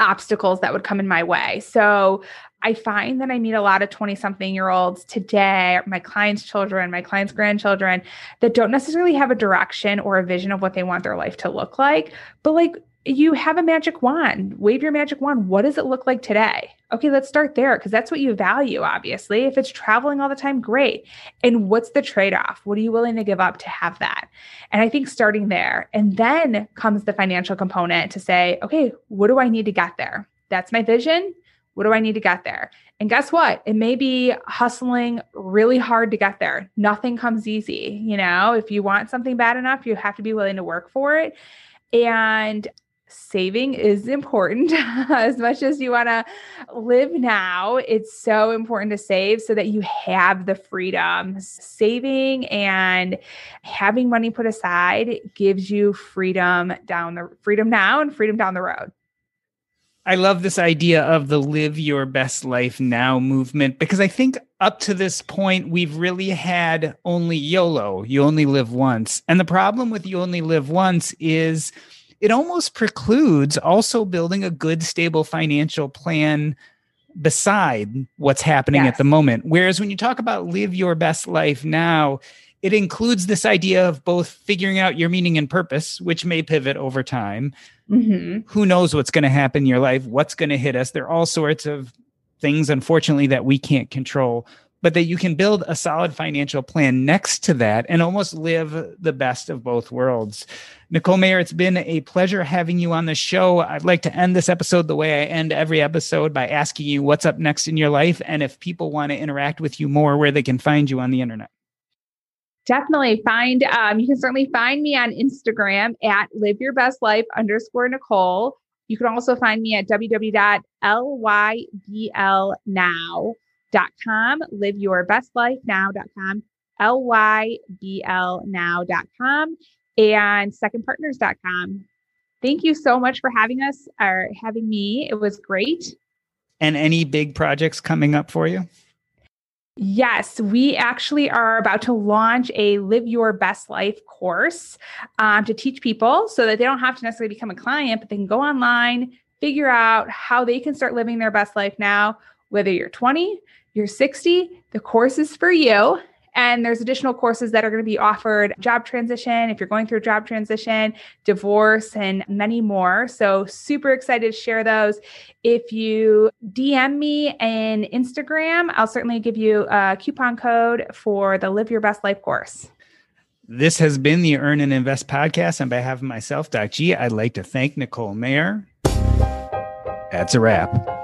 obstacles that would come in my way. So I find that I meet a lot of 20 something year olds today, my clients' children, my clients' grandchildren, that don't necessarily have a direction or a vision of what they want their life to look like. But like, you have a magic wand. Wave your magic wand. What does it look like today? Okay, let's start there because that's what you value, obviously. If it's traveling all the time, great. And what's the trade off? What are you willing to give up to have that? And I think starting there, and then comes the financial component to say, okay, what do I need to get there? That's my vision. What do I need to get there? And guess what? It may be hustling really hard to get there. Nothing comes easy. You know, if you want something bad enough, you have to be willing to work for it. And saving is important. As much as you want to live now it's so important to save so that you have the freedom. Saving and having money put aside gives you freedom down the freedom now and freedom down the road. I love this idea of the live your best life now movement because I think up to this point, we've really had only YOLO, you only live once. And the problem with you only live once is it almost precludes also building a good, stable financial plan beside what's happening yes. at the moment. Whereas when you talk about live your best life now, it includes this idea of both figuring out your meaning and purpose, which may pivot over time. Mm-hmm. Who knows what's going to happen in your life? What's going to hit us? There are all sorts of things, unfortunately, that we can't control but that you can build a solid financial plan next to that and almost live the best of both worlds. Nicole Mayer, it's been a pleasure having you on the show. I'd like to end this episode the way I end every episode by asking you what's up next in your life and if people want to interact with you more, where they can find you on the internet. Definitely find, um, you can certainly find me on Instagram at live your best life underscore Nicole. You can also find me at www.lyblnow.com com, live your best life liveyourbestlife.now.com, L-Y-B-L now.com, and secondpartners.com. Thank you so much for having us or having me. It was great. And any big projects coming up for you? Yes, we actually are about to launch a Live Your Best Life course um, to teach people so that they don't have to necessarily become a client, but they can go online, figure out how they can start living their best life now, whether you're 20, you're 60, the course is for you. And there's additional courses that are going to be offered job transition, if you're going through job transition, divorce, and many more. So, super excited to share those. If you DM me in Instagram, I'll certainly give you a coupon code for the Live Your Best Life course. This has been the Earn and Invest podcast. On behalf of myself, Doc G, I'd like to thank Nicole Mayer. That's a wrap.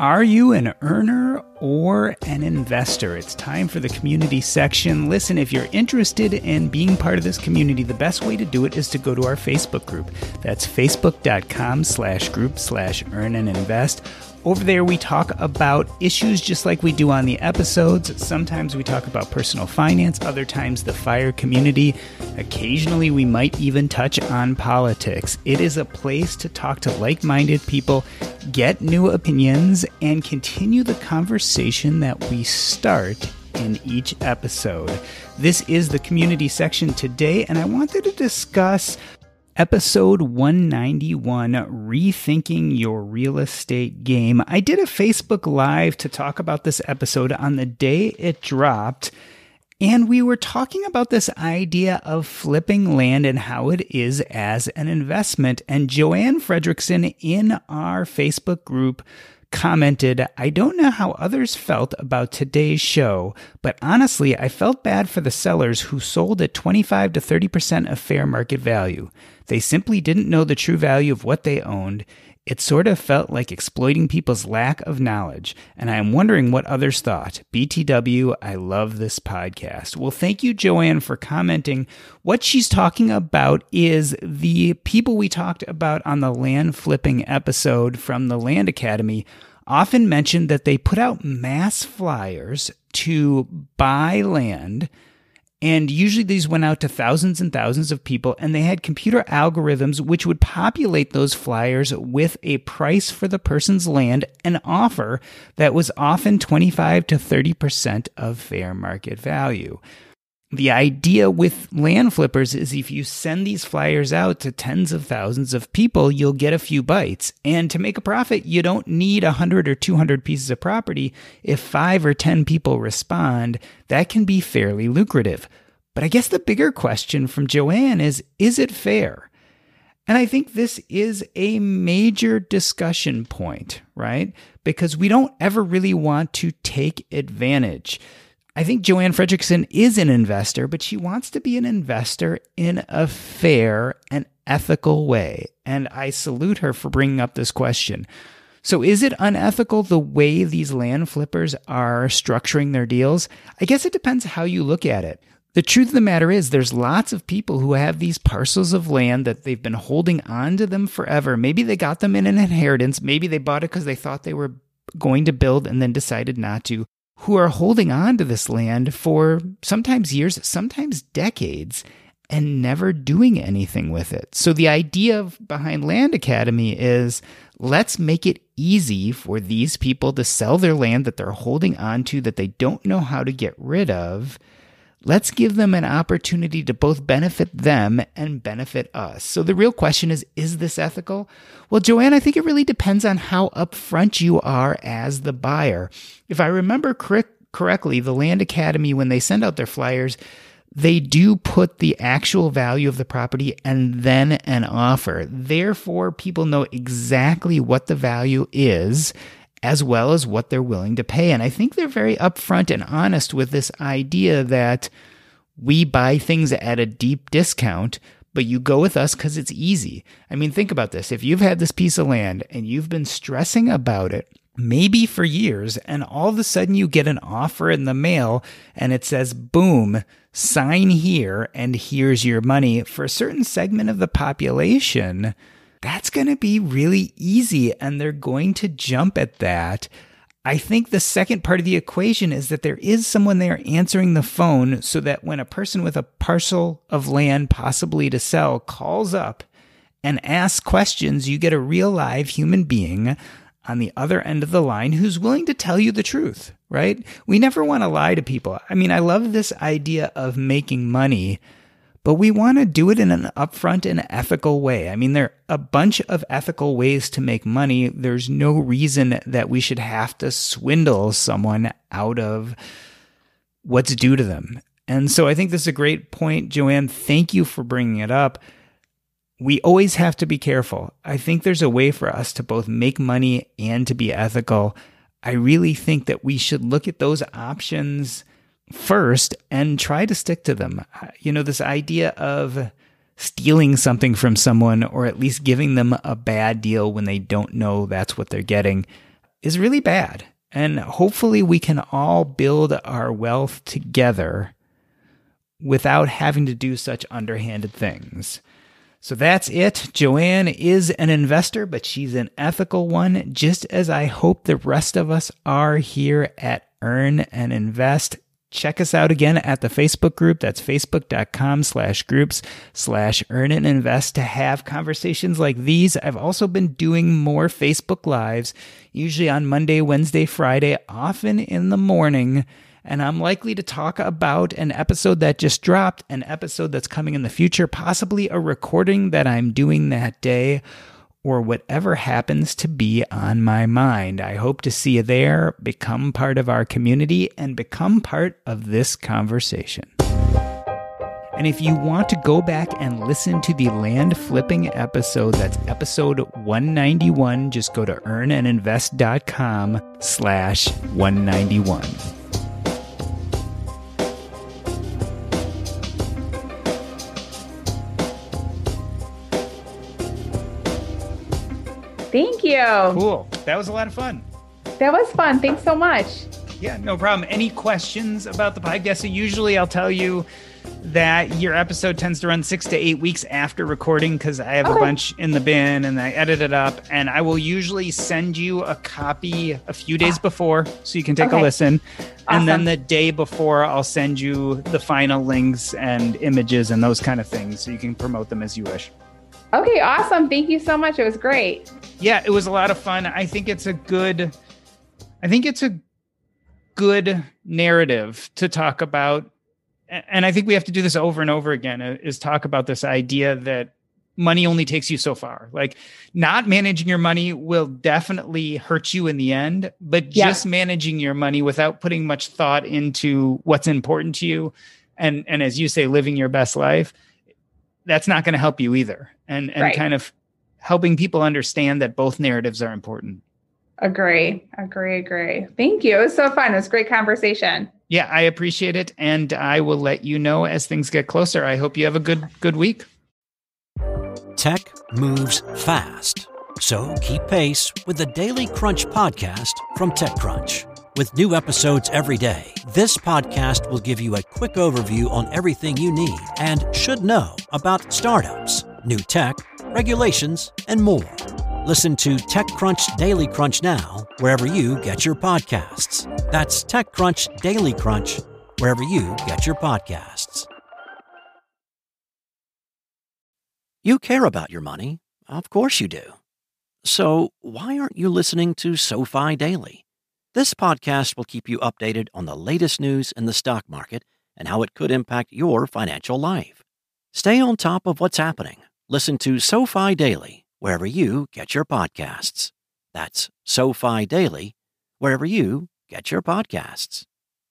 Are you an earner or an investor? It's time for the community section. Listen, if you're interested in being part of this community, the best way to do it is to go to our Facebook group. That's facebook.com slash group slash earn and invest. Over there, we talk about issues just like we do on the episodes. Sometimes we talk about personal finance, other times the fire community. Occasionally, we might even touch on politics. It is a place to talk to like minded people, get new opinions, and continue the conversation that we start in each episode. This is the community section today, and I wanted to discuss episode 191 Rethinking Your Real Estate Game. I did a Facebook Live to talk about this episode on the day it dropped. And we were talking about this idea of flipping land and how it is as an investment. And Joanne Fredrickson in our Facebook group commented, I don't know how others felt about today's show, but honestly, I felt bad for the sellers who sold at 25 to 30% of fair market value. They simply didn't know the true value of what they owned. It sort of felt like exploiting people's lack of knowledge, and I am wondering what others thought. BTW, I love this podcast. Well, thank you, Joanne, for commenting. What she's talking about is the people we talked about on the land flipping episode from the Land Academy often mentioned that they put out mass flyers to buy land and usually these went out to thousands and thousands of people, and they had computer algorithms which would populate those flyers with a price for the person's land, an offer that was often 25 to 30% of fair market value. The idea with land flippers is if you send these flyers out to tens of thousands of people, you'll get a few bites. And to make a profit, you don't need 100 or 200 pieces of property. If five or 10 people respond, that can be fairly lucrative. But I guess the bigger question from Joanne is is it fair? And I think this is a major discussion point, right? Because we don't ever really want to take advantage. I think Joanne Fredrickson is an investor, but she wants to be an investor in a fair and ethical way. And I salute her for bringing up this question. So, is it unethical the way these land flippers are structuring their deals? I guess it depends how you look at it. The truth of the matter is, there's lots of people who have these parcels of land that they've been holding on to them forever. Maybe they got them in an inheritance. Maybe they bought it because they thought they were going to build and then decided not to who are holding on to this land for sometimes years, sometimes decades, and never doing anything with it. So the idea behind Land Academy is let's make it easy for these people to sell their land that they're holding on to that they don't know how to get rid of Let's give them an opportunity to both benefit them and benefit us. So the real question is is this ethical? Well, Joanne, I think it really depends on how upfront you are as the buyer. If I remember cor- correctly, the Land Academy, when they send out their flyers, they do put the actual value of the property and then an offer. Therefore, people know exactly what the value is as well as what they're willing to pay. And I think they're very upfront and honest with this idea that we buy things at a deep discount, but you go with us because it's easy. I mean, think about this. If you've had this piece of land and you've been stressing about it, maybe for years, and all of a sudden you get an offer in the mail and it says, boom, sign here and here's your money for a certain segment of the population that's going to be really easy and they're going to jump at that. I think the second part of the equation is that there is someone there answering the phone so that when a person with a parcel of land possibly to sell calls up and asks questions, you get a real live human being on the other end of the line who's willing to tell you the truth, right? We never want to lie to people. I mean, I love this idea of making money but we want to do it in an upfront and ethical way. I mean, there are a bunch of ethical ways to make money. There's no reason that we should have to swindle someone out of what's due to them. And so I think this is a great point, Joanne. Thank you for bringing it up. We always have to be careful. I think there's a way for us to both make money and to be ethical. I really think that we should look at those options first and try to stick to them. Uh, you know, this idea of stealing something from someone or at least giving them a bad deal when they don't know that's what they're getting is really bad. And hopefully, we can all build our wealth together without having to do such underhanded things. So that's it. Joanne is an investor, but she's an ethical one, just as I hope the rest of us are here at Earn and Invest. Check us out again at the Facebook group. That's facebook.com slash groups slash earn and invest to have conversations like these. I've also been doing more Facebook Lives, usually on Monday, Wednesday, Friday, often in the morning. And I'm likely to talk about an episode that just dropped, an episode that's coming in the future, possibly a recording that I'm doing that day or whatever happens to be on my mind. I hope to see you there, become part of our community, and become part of this conversation. And if you want to go back and listen to the land flipping episode, that's episode 191, just go to earnandinvest.com slash 191. Thank you. Cool. That was a lot of fun. That was fun. Thanks so much. Yeah, no problem. Any questions about the podcast? So usually I'll tell you that your episode tends to run six to eight weeks after recording because I have okay. a bunch in the bin and I edit it up. And I will usually send you a copy a few days before so you can take okay. a listen. Awesome. And then the day before, I'll send you the final links and images and those kind of things so you can promote them as you wish. Okay, awesome. Thank you so much. It was great. Yeah, it was a lot of fun. I think it's a good I think it's a good narrative to talk about and I think we have to do this over and over again uh, is talk about this idea that money only takes you so far. Like not managing your money will definitely hurt you in the end, but yeah. just managing your money without putting much thought into what's important to you and and as you say living your best life, that's not going to help you either. And and right. kind of helping people understand that both narratives are important. Agree. Agree, agree. Thank you. It was so fun. It was great conversation. Yeah, I appreciate it and I will let you know as things get closer. I hope you have a good good week. Tech moves fast. So keep pace with the Daily Crunch podcast from TechCrunch. With new episodes every day, this podcast will give you a quick overview on everything you need and should know about startups, new tech, regulations, and more. Listen to TechCrunch Daily Crunch now, wherever you get your podcasts. That's TechCrunch Daily Crunch, wherever you get your podcasts. You care about your money. Of course you do. So, why aren't you listening to SoFi Daily? This podcast will keep you updated on the latest news in the stock market and how it could impact your financial life. Stay on top of what's happening. Listen to SoFi Daily wherever you get your podcasts. That's SoFi Daily wherever you get your podcasts.